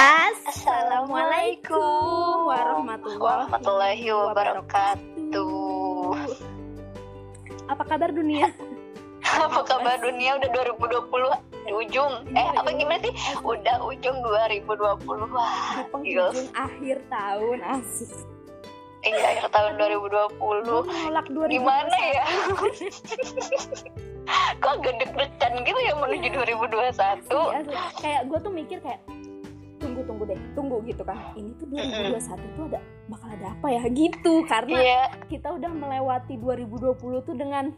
Assalamualaikum warahmatullahi wabarakatuh. Apa kabar dunia? Apa kabar dunia udah 2020 di ujung? Eh Iya, apa iya. gimana sih? Udah ujung 2020 wah. Di Gila. penghujung akhir tahun asik. Iya akhir tahun 2020. Lu nolak 2021. Gimana ya? Kok agak deg-degan gitu ya menuju 2021? Asli, asli. Kayak gue tuh mikir kayak tunggu tunggu deh, tunggu gitu kan. Ini tuh 2021 tuh ada bakal ada apa ya gitu karena Iya, kita udah melewati 2020 tuh dengan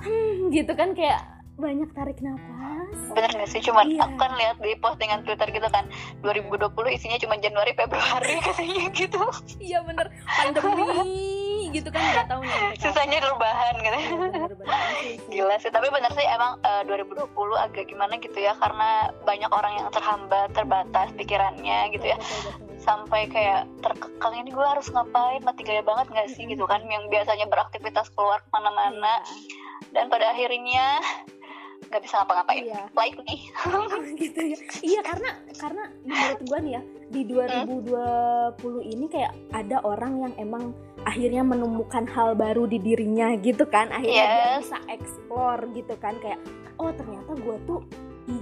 hmm, gitu kan kayak banyak tarik nafas. bener gak sih? Cuman Iya. aku kan lihat di postingan Twitter gitu kan 2020 isinya cuma Januari, Februari katanya gitu Iya bener pandemi gitu kan nggak tahu nih. Sisanya rebahan gitu. Iya. Gila sih, tapi bener sih emang eh, 2020 agak gimana gitu ya Karena banyak orang yang terhambat, terbatas pikirannya gitu ya. Sampai kayak terkekang ini gue harus ngapain, mati gaya banget gak sih? Gitu kan Yang biasanya beraktivitas keluar ke mana-mana. Dan pada akhirnya gak bisa ngapa-ngapain. Iya. Like nih gitu ya. Iya karena karena menurut gua nih ya di 2020 ini kayak ada orang yang emang akhirnya menemukan hal baru di dirinya gitu kan akhirnya dia Yes. bisa explore gitu kan kayak oh ternyata gua tuh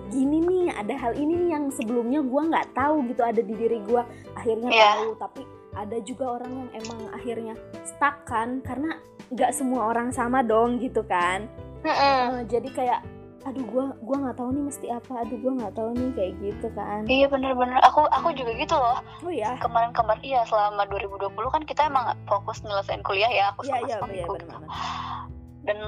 gini nih ada hal ini nih yang sebelumnya gua nggak tahu gitu ada di diri gua akhirnya Iya. tahu tapi ada juga orang yang emang akhirnya stuck kan karena nggak semua orang sama dong gitu kan Mm-mm. Eh, jadi kayak aduh gua gua nggak tahu nih mesti apa. Aduh gua nggak tahu nih kayak gitu kan. Iya bener-bener, aku aku juga gitu loh. Oh ya Kemarin-kemarin, iya selama 2020 kan kita emang fokus nyelesain kuliah ya. Aku iya sama iya iya suamiku gitu. benar dan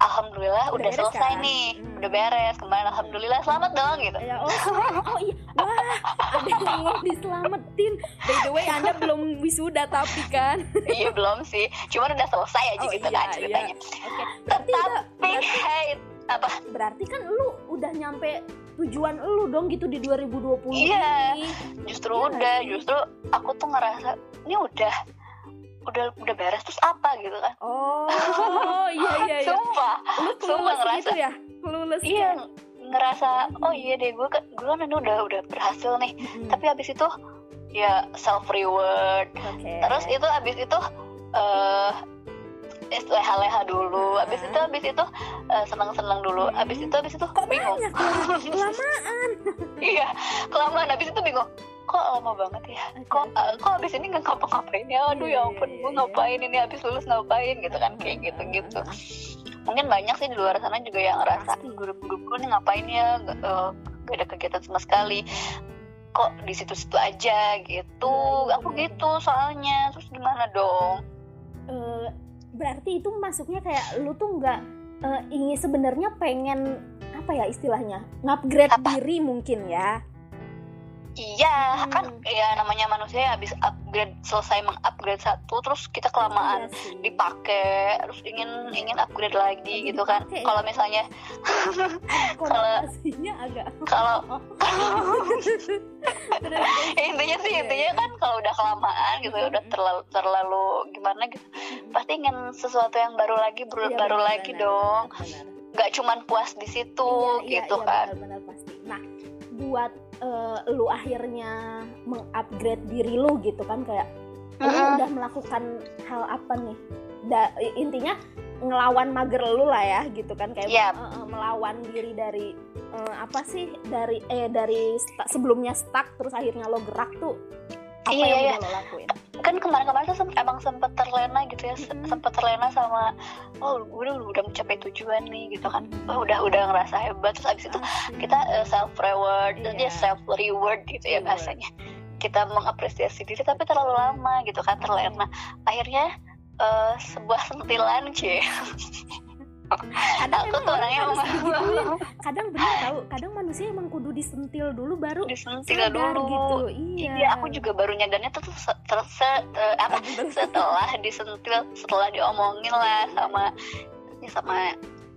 alhamdulillah Udah udah, selesai kan? nih. Hmm. udah beres. Kemarin alhamdulillah selamat dong gitu. Ya oh oh iya. Wah ada yang mau diselamatin. By the way anda belum wisuda tapi kan? Iya belum sih. Cuman udah selesai aja Oh, gitu iya, kan iya. ceritanya oke. Berarti udah tapi hey apa? Berarti kan lu udah nyampe tujuan lu dong gitu di 2020 Iya. ini. Justru Iya udah sih. justru aku tuh ngerasa ini udah udah udah beres terus apa? Gitu kan. Oh iya iya iya. Sumpah. Lu Sumpah ngerasa. gitu ya? Kelulus iya ngerasa oh iya deh gue kan gue kan udah udah berhasil nih. Mm-mm. tapi abis itu ya self reward oke. Terus itu abis itu eh leha-leha dulu. Ah. abis itu abis itu eh, senang-senang dulu. Hmm. abis itu abis itu kok bingung. banyak lama iya kelamaan. Abis itu bingung kok lama banget ya? Kok eh, kok abis ini nggak ngapa-ngapain ya? Aduh Iya, ya ampun iya, gue iya. ngapain ini? Abis lulus ngapain? Gitu kan kayak gitu gitu mungkin banyak sih di luar sana juga yang ngerasa. 2020 nih ngapain ya? Gak, eh, gak ada kegiatan sama sekali. Kok di situ-situ aja? Gitu. Iya, iya, aku gitu soalnya. Terus gimana dong berarti itu masuknya kayak lu tuh nggak eh, ingin sebenarnya pengen apa ya istilahnya ngupgrade diri mungkin ya Iya, Hmm. kan ya namanya manusia ya habis upgrade selesai mengupgrade satu terus kita kelamaan Iya sih. dipakai terus ingin ingin upgrade lagi Lagi gitu kan. ya? Kalau misalnya konotasinya agak kalau intinya sih Iya, intinya iya. kan kalau udah kelamaan gitu ya udah Hmm. terlalu terlalu gimana gitu pasti ingin sesuatu yang baru lagi baru, Iya, baru benar, lagi benar, dong benar, benar. nggak cuman puas di situ Iya, iya, gitu iya, kan benar-benar pasti nah buat eh, lu akhirnya mengupgrade diri lu gitu kan kayak lu Mm-mm. udah melakukan hal apa nih Da- intinya ngelawan mager lu lah ya gitu kan kayak Yap. eh, eh, melawan diri dari eh, apa sih dari eh dari sebelumnya stuck terus akhirnya lo gerak tuh apa Iya, yang iya. udah lo lakuin kan kemarin-kemarin tuh sem- emang sempet terlena gitu ya Mm-mm. sempet terlena sama oh gue udah udah mencapai tujuan nih gitu kan oh, udah udah ngerasa hebat terus abis itu Asik. kita self reward Iya. dia self reward gitu ya Reward. bahasanya kita mengapresiasi diri tapi terlalu lama gitu kan terlena akhirnya eh, sebuah sentilan cie kadang aku tuh orang orangnya harus emang- digituin kadang bener tahu kadang manusia emang kudu disentil dulu baru disentil sadar dulu. gitu. Iya. Iya, aku juga baru nyadarnya tuh se- ter- se- eh, apa? Setelah disentil, setelah diomongin lah sama ya sama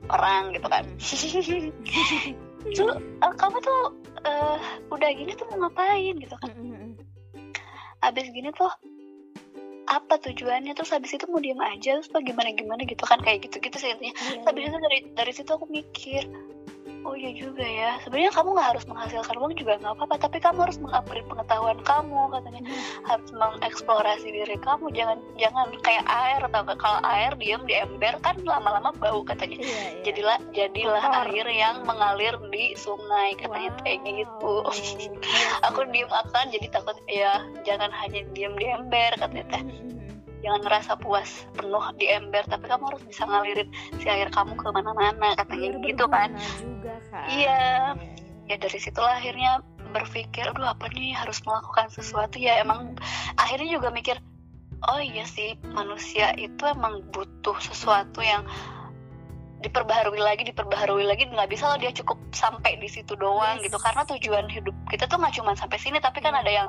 orang gitu kan. Lu, eh, kamu tuh eh, udah gini tuh mau ngapain gitu kan? Abis gini tuh apa tujuannya? Terus habis itu mau diem aja terus apa gimana gimana gitu kan kayak gitu gitu sih intinya. Iya, habis itu dari dari situ aku mikir oh iya juga ya. Sebenarnya kamu nggak harus menghasilkan uang juga nggak apa-apa tapi kamu harus mengupgrade pengetahuan kamu katanya. Harus mengeksplorasi diri kamu. Jangan jangan kayak air atau kalau air diam di ember kan lama-lama bau katanya. Iya, iya. jadilah jadilah Kotor. air yang mengalir di sungai katanya. Kayak gitu. Wow. Iya aku diem akan jadi takut ya jangan hanya diem di ember katanya. Teh Mm-mm. Jangan ngerasa puas penuh di ember tapi kamu harus bisa ngalirin si air kamu ke mana-mana katanya Biar gitu kan. juga kan Iya. ya dari situlah akhirnya berpikir aduh apa nih harus melakukan sesuatu? Ya emang akhirnya juga mikir oh iya sih manusia itu emang butuh sesuatu yang diperbaharui lagi diperbaharui lagi nggak bisa loh dia cukup sampai di situ doang Yes. gitu. Karena tujuan hidup kita tuh nggak cuma sampai sini tapi kan ada yang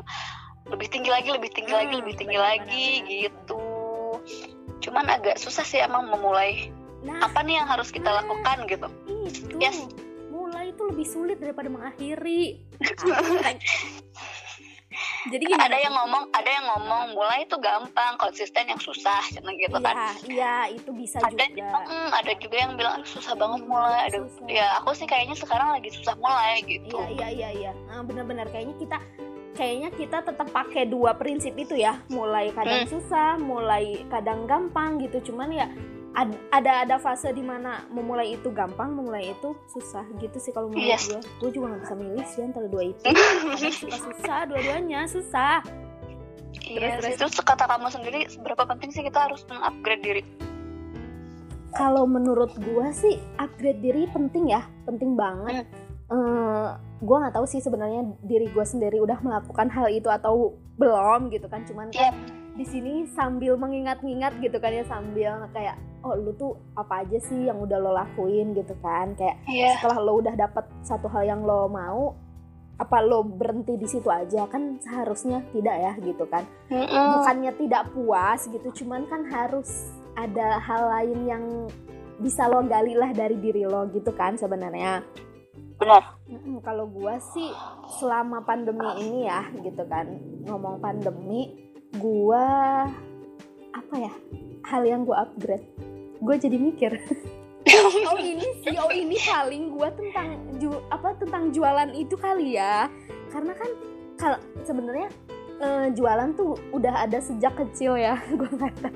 lebih tinggi lagi lebih tinggi lagi Hmm, lebih tinggi benar, lagi benar. gitu. Cuman agak susah sih emang memulai. Nah apa nih yang harus kita Nah. lakukan gitu? itu. Yes. mulai itu lebih sulit daripada mengakhiri. Jadi gimana ada yang ngomong ada yang ngomong mulai itu gampang konsisten yang susah cuma gitu kan. iya iya itu bisa ada juga. mm, ada juga yang bilang "Aduh, susah banget mulai. Ada Susah. ya aku sih kayaknya sekarang lagi susah mulai gitu. Iya iya iya iya. Ah, benar-benar kayaknya kita kayaknya kita tetap pakai dua prinsip itu ya. Mulai kadang Hmm. susah mulai kadang gampang gitu. Cuman ya ad- ada ada fase di mana memulai itu gampang memulai itu susah gitu sih kalau menurut Yes. gue gue juga nggak bisa milih sih antara dua itu. Suka susah dua-duanya susah. Iya Terus, sih. terus? Kata kamu sendiri seberapa penting sih kita harus mengupgrade diri? Kalau menurut gua sih upgrade diri penting ya. Penting banget. Eh, gua nggak tahu sih sebenarnya diri gua sendiri udah melakukan hal itu atau belum gitu kan. Cuman kan Yep. di sini sambil mengingat-ingat gitu kan ya sambil kayak oh lu tuh apa aja sih yang udah lo lakuin? gitu kan. Kayak iya. setelah lo udah dapet satu hal yang lo mau apa lo berhenti di situ aja? Kan seharusnya tidak ya gitu kan. Mm-mm. bukannya tidak puas gitu cuman kan harus ada hal lain yang bisa lo gali lah dari diri lo gitu kan sebenarnya benar. Kalau gua sih selama pandemi ini ya gitu kan. Ngomong pandemi gua apa ya hal yang gua upgrade. Gue jadi mikir. Oh ini sih oh ini paling gua tentang ju apa tentang jualan itu kali ya. Karena kan kalau sebenarnya eh, jualan tuh udah ada sejak kecil ya gue tahu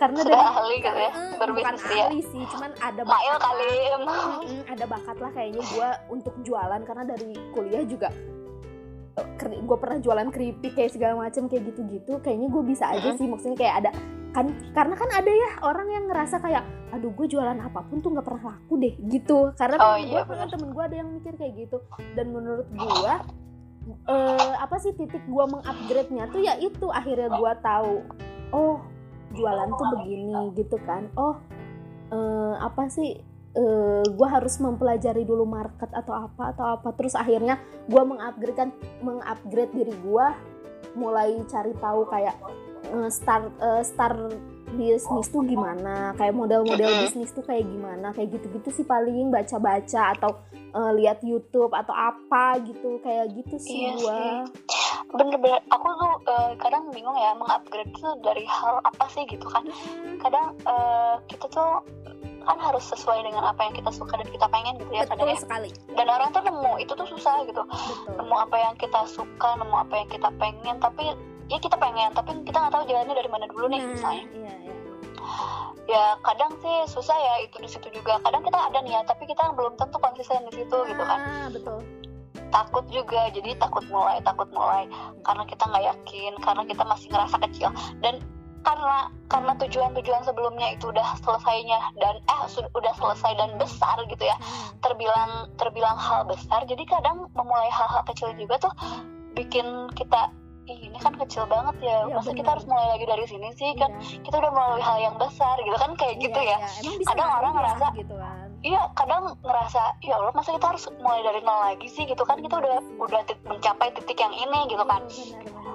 karena sudah dari ahli gitu ya Eh, bukan ya ahli sih cuman ada bakat kali emang ada bakat lah kayaknya gue untuk jualan karena dari kuliah juga gue pernah jualan keripik kayak segala macam kayak gitu-gitu kayaknya gue bisa aja sih maksudnya kayak ada kan karena kan ada ya orang yang ngerasa kayak aduh gue jualan apa pun tuh nggak pernah laku deh gitu. Karena Oh, temen iya, gue benar. temen gue ada yang mikir kayak gitu. Dan menurut gue eh, apa sih titik gue mengupgrade nya tuh ya itu akhirnya gue tahu oh jualan tuh begini gitu kan. Oh eh, apa sih? Eh, gue harus mempelajari dulu market atau apa atau apa. Terus akhirnya gue mengupgrade kan mengupgrade diri gue mulai cari tahu kayak eh, start eh, start bisnis tuh gimana kayak model-model bisnis tuh kayak gimana kayak gitu-gitu sih paling baca-baca atau eh, lihat YouTube atau apa gitu kayak gitu sih Iya gue bener-bener aku tuh eh, kadang bingung ya mengupgrade itu dari hal apa sih gitu kan. Kadang eh, kita tuh kan harus sesuai dengan apa yang kita suka dan kita pengen gitu ya kadang ya. sekali. Dan orang tuh nemu itu tuh susah gitu. Betul. Nemu apa yang kita suka nemu apa yang kita pengen tapi ya kita pengen tapi kita nggak tahu jalannya dari mana dulu nih nah misalnya. iya iya. Ya kadang sih susah ya itu di situ juga. Kadang kita ada niat tapi kita belum tentu konsisten di situ gitu kan. Ah, betul takut juga. Jadi takut mulai takut mulai. Karena kita nggak yakin karena kita masih ngerasa kecil. Dan karena karena tujuan-tujuan sebelumnya itu udah selesainya dan eh su- udah selesai dan besar gitu ya. Hmm. terbilang terbilang hal besar. Jadi kadang memulai hal-hal kecil juga tuh bikin kita "Ih, ini kan kecil banget ya Iya, masa benar. kita harus mulai lagi dari sini sih kan Iya. kita udah melalui hal yang besar gitu kan kayak gitu ya iya. Emang bisa Kadang orang ya, ngerasa- gitu kan. iya kadang ngerasa ya Allah masa kita harus mulai dari nol lagi sih gitu kan kita udah udah tit- mencapai titik yang ini gitu kan Iya, benar.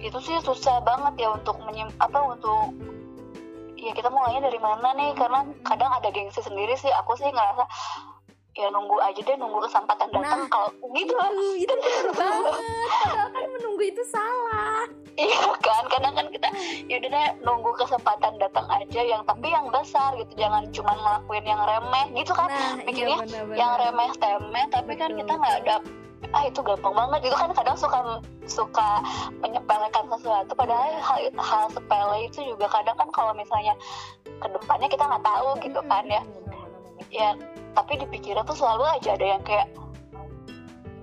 itu sih susah banget ya untuk menyim apa untuk ya kita mulainya dari mana nih karena kadang ada gengsi sendiri sih aku sih ngerasa ya nunggu aja deh nunggu kesempatan datang Nah, kalau gitu. itu itu bener banget. Padahal kan menunggu itu salah. Iya kan kadang kan kita ya udah deh nunggu kesempatan datang aja yang tapi yang besar gitu. Jangan cuma ngelakuin yang remeh gitu kan. Nah mikirnya iya bener-bener. yang remeh temeh tapi kan Betul, kita nggak ada ah itu gampang banget. Gitu kan kadang suka suka menyepelekan sesuatu. Padahal Iya. hal, hal sepele itu juga kadang kan kalau misalnya ke depannya kita nggak tahu gitu kan ya. Ya tapi di pikiran tuh selalu aja ada yang kayak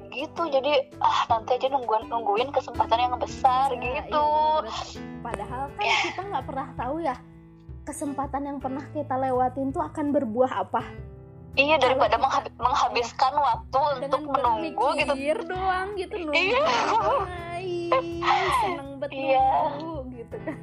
gitu jadi ah nanti aja nungguin nungguin kesempatan yang besar Iya, iya, gitu bener-bener. padahal kan kita nggak pernah tahu ya kesempatan yang pernah kita lewatin tuh akan berbuah apa iya daripada menghabiskan waktu untuk menunggu gitu doang gitu nunggu Iya. Hai, seneng banget Iya. gitu kan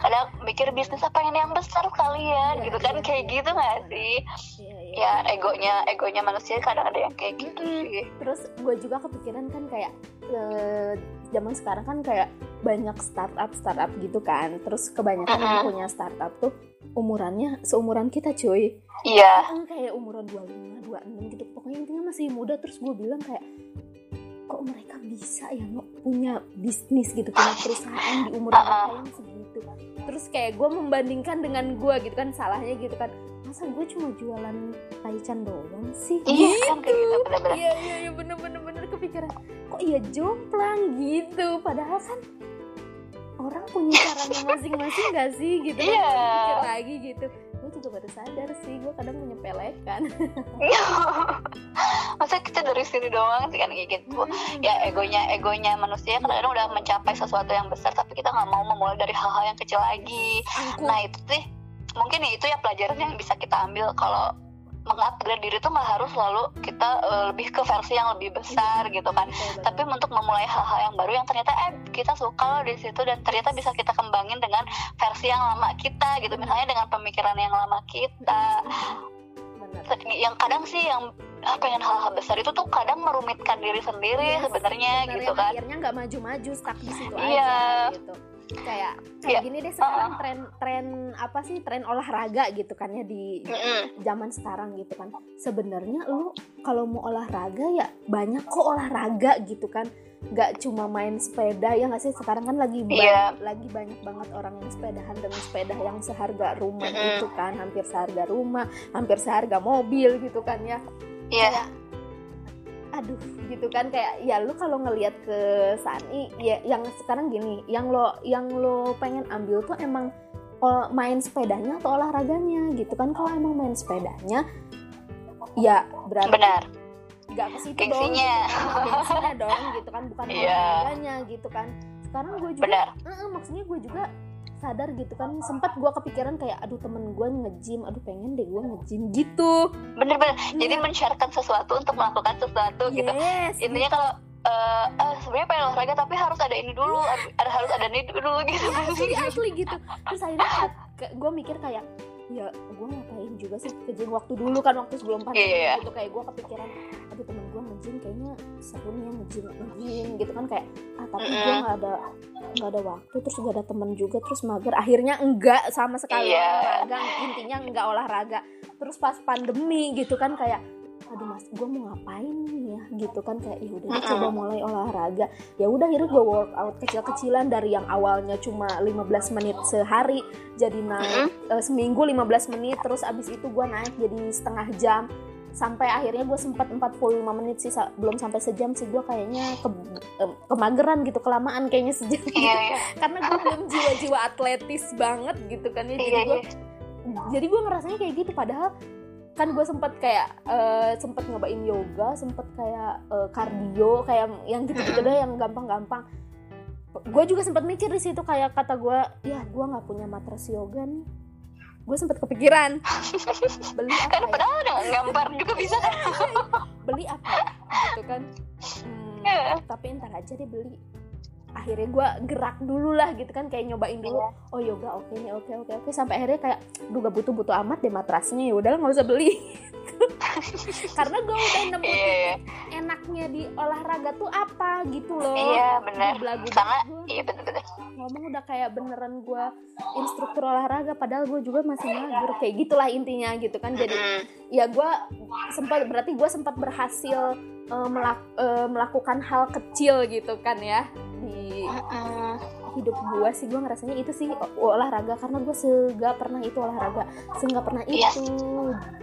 kadang mikir bisnis apa yang besar kalian Iya, gitu kan iya, kayak iya, gitu nggak bener. sih Iya, iya. Ya egonya egonya manusia kadang ada yang kayak gitu sih. Terus gue juga kepikiran kan kayak eh, zaman sekarang kan kayak banyak startup startup gitu kan. Terus kebanyakan yang Mm-mm. punya startup tuh umurannya seumuran kita cuy. Iya. Kan kayak umuran 25, 26 gitu. Pokoknya intinya masih muda. Terus gue bilang kayak kok mereka bisa ya no, punya bisnis gitu? Punya perusahaan di umur mereka Uh-uh. yang segitu? Terus kayak gue membandingkan dengan gue gitu kan. Salahnya gitu kan masa gue cuma jualan taichan doang sih? Iya kan kayak gitu bener-bener. iya iya iya bener bener bener kepikiran. Kok iya jomplang gitu? Padahal kan orang punya caranya masing-masing gak sih? Gitu kan Iya. Pikir lagi gitu. Gue juga baru sadar sih gue kadang menyepelekan. Masa kita dari sini doang sih kan kayak gitu. Ya egonya egonya manusia kadang-kadang udah mencapai sesuatu yang besar tapi kita nggak mau memulai dari hal-hal yang kecil lagi. Angkuh. nah itu sih mungkin ya itu ya pelajaran yang bisa kita ambil. Kalau mengupgrade diri itu nggak harus selalu kita eh, lebih ke versi yang lebih besar gitu kan. Betul, betul. tapi untuk memulai hal-hal yang baru yang ternyata eh kita suka loh di situ dan ternyata bisa kita kembangin dengan versi yang lama kita gitu. Misalnya dengan pemikiran yang lama kita. Bener. yang kadang sih yang ah, pengen hal-hal besar itu tuh kadang merumitkan diri sendiri Yes, sebenarnya Bener, gitu kan. akhirnya nggak maju-maju stuck di situ Iya. aja gitu kayak kayak Iya. gini deh sekarang tren tren apa sih tren olahraga gitu kan ya di Mm-mm. zaman sekarang gitu kan sebenarnya lu kalau mau olahraga ya banyak kok olahraga gitu kan nggak cuma main sepeda ya nggak sih sekarang kan lagi ba- Iya. lagi banyak banget orang yang sepedahan dengan sepeda yang seharga rumah Mm-mm. gitu kan hampir seharga rumah hampir seharga mobil gitu kan ya Iya. kayak aduh gitu kan kayak ya lu kalau ngelihat ke Sani ya yang sekarang gini yang lo yang lo pengen ambil tuh emang main sepedanya atau olahraganya gitu kan. Kalau emang main sepedanya ya berarti benar. nggak ke situ dong. Gengsinya. gengsinya dong gitu kan bukan Iya. olahraganya gitu kan. Sekarang gue juga benar. Heeh, maksudnya gue juga sadar gitu kan sempat gue kepikiran kayak aduh temen gue nge-gym aduh pengen deh gue nge-gym gitu. Benar-benar jadi Iya. men-sharekan sesuatu untuk melakukan sesuatu gitu. Yes. Intinya kalau eh eh, sebenarnya pengen olahraga tapi harus ada ini dulu ada harus ada ini dulu gitu. Iya, asli asli gitu. Terus akhirnya gue mikir kayak ya gue ngapain juga sih ke gym waktu dulu kan waktu sebelum pandemi Iya, iya. gitu kayak gue kepikiran aduh temen gue nge-gym kayaknya seru nih ya nge-gym nge-gym gitu kan kayak ah tapi gue Mm-mm. nggak ada nggak ada waktu terus gak ada temen juga terus mager akhirnya enggak sama sekali Iya. olahraga intinya enggak olahraga terus pas pandemi gitu kan kayak aduh mas gue mau ngapain ya? Gitu kan kayak ya udah coba mulai olahraga. Ya udah akhirnya gue workout kecil-kecilan dari yang awalnya cuma 15 menit sehari jadi naik eh, seminggu 15 menit terus abis itu gue naik jadi setengah jam. Sampai akhirnya gue sempat 45 menit sih belum sampai sejam sih gue kayaknya ke, em, kemageran gitu kelamaan kayaknya sejam. Iya iya. Karena gue belum jiwa-jiwa atletis banget gitu kan ya jadi iya gue iya. jadi gue ngerasanya kayak gitu padahal kan gue sempet kayak eh, sempet nyobain yoga sempet kayak eh, cardio kayak yang gitu-gitu deh yang gampang-gampang. Gue juga sempet mikir di situ kayak kata gue ya gue nggak punya matras yoga nih. Gue sempet kepikiran beli apa kan ya? padahal ada gambar juga bisa kan? Beli apa gitu kan? Hmm, Iya. tapi ntar aja deh beli akhirnya gue gerak dulu lah gitu kan kayak nyobain dulu. Iya. oh yoga oke nih oke oke oke. Sampai akhirnya kayak duh gak butuh butuh amat deh matrasnya ya udah nggak usah beli karena gue udah nemu iya iya enaknya di olahraga tuh apa gitu loh iya benar Belagu karena banget. iya benar-benar ngomong udah kayak beneran gue instruktur olahraga padahal gue juga masih mager kayak gitulah intinya gitu kan jadi Mm-mm. ya gue sempat berarti gue sempat berhasil eh, melak- eh, melakukan hal kecil gitu kan ya di Mm-mm. Hidup gue sih gue ngerasanya itu sih olahraga karena gue sega pernah itu olahraga seenggak pernah Iya. itu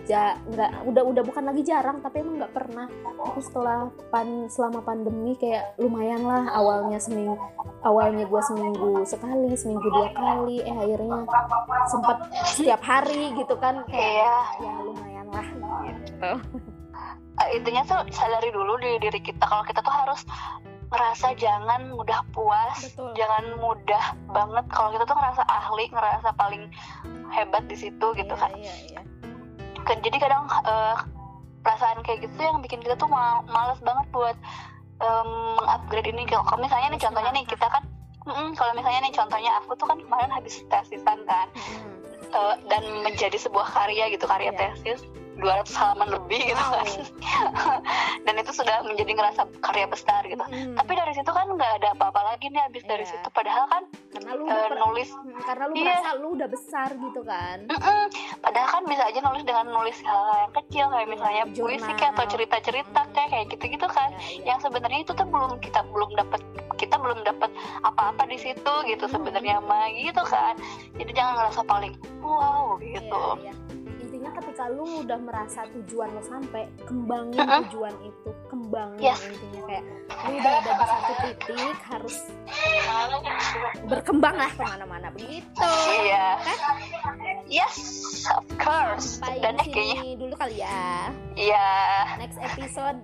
ja nggak udah udah bukan lagi jarang tapi emang nggak pernah aku setelah pan selama pandemi kayak lumayan lah awalnya seminggu awalnya gue seminggu sekali seminggu dua kali eh akhirnya sempat setiap hari gitu kan kayak Iya. ya lumayan lah gitu Eh, intinya tuh sadari dulu di diri kita kalau kita tuh harus ngerasa jangan mudah puas Betul. jangan mudah banget kalau kita tuh ngerasa ahli ngerasa paling hebat di situ gitu Iya, kan iya, iya. Kan jadi kadang eh, perasaan kayak gitu yang bikin kita tuh mal males banget buat mengupgrade ini kalau misalnya nih contohnya nih kita kan mm, kalau misalnya nih contohnya aku tuh kan kemarin habis tesisan kan Mm-mm. eh, dan menjadi sebuah karya gitu karya Iya. tesis 200 halaman lebih gitu Wow. dan itu sudah menjadi ngerasa karya besar gitu Mm-mm. tapi dari situ kan nggak ada apa-apa lagi nih habis dari Iya. situ padahal kan karena lu per- nulis Mm, karena lu Iya. merasa lu udah besar gitu kan Mm-mm. Padahal kan bisa aja nulis dengan nulis hal-hal yang kecil kayak misalnya puisi jurnal. kayak atau cerita-cerita Mm. kayak kayak gitu-gitu kan. Ya, iya. Yang sebenarnya itu tuh belum kita belum dapat kita belum dapat apa-apa di situ gitu Mm. sebenarnya mah gitu kan. Jadi jangan ngerasa paling wow gitu. Iya, iya. Intinya ketika lu udah merasa tujuan lu sampai kembangin Mm-mm. tujuan itu kembangin Yes. intinya kayak lu udah ada di satu titik harus berkembang lah ke mana-mana begitu Iya. Yes, of course. sampai Dan kayaknya dulu kali ya iya. next episode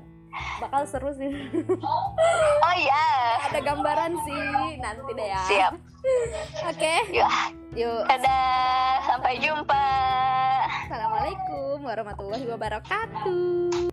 bakal seru sih Oh iya. ada gambaran sih nanti deh ya Siap. oke Ya, yuk dadah. Sampai jumpa. assalamualaikum warahmatullahi wabarakatuh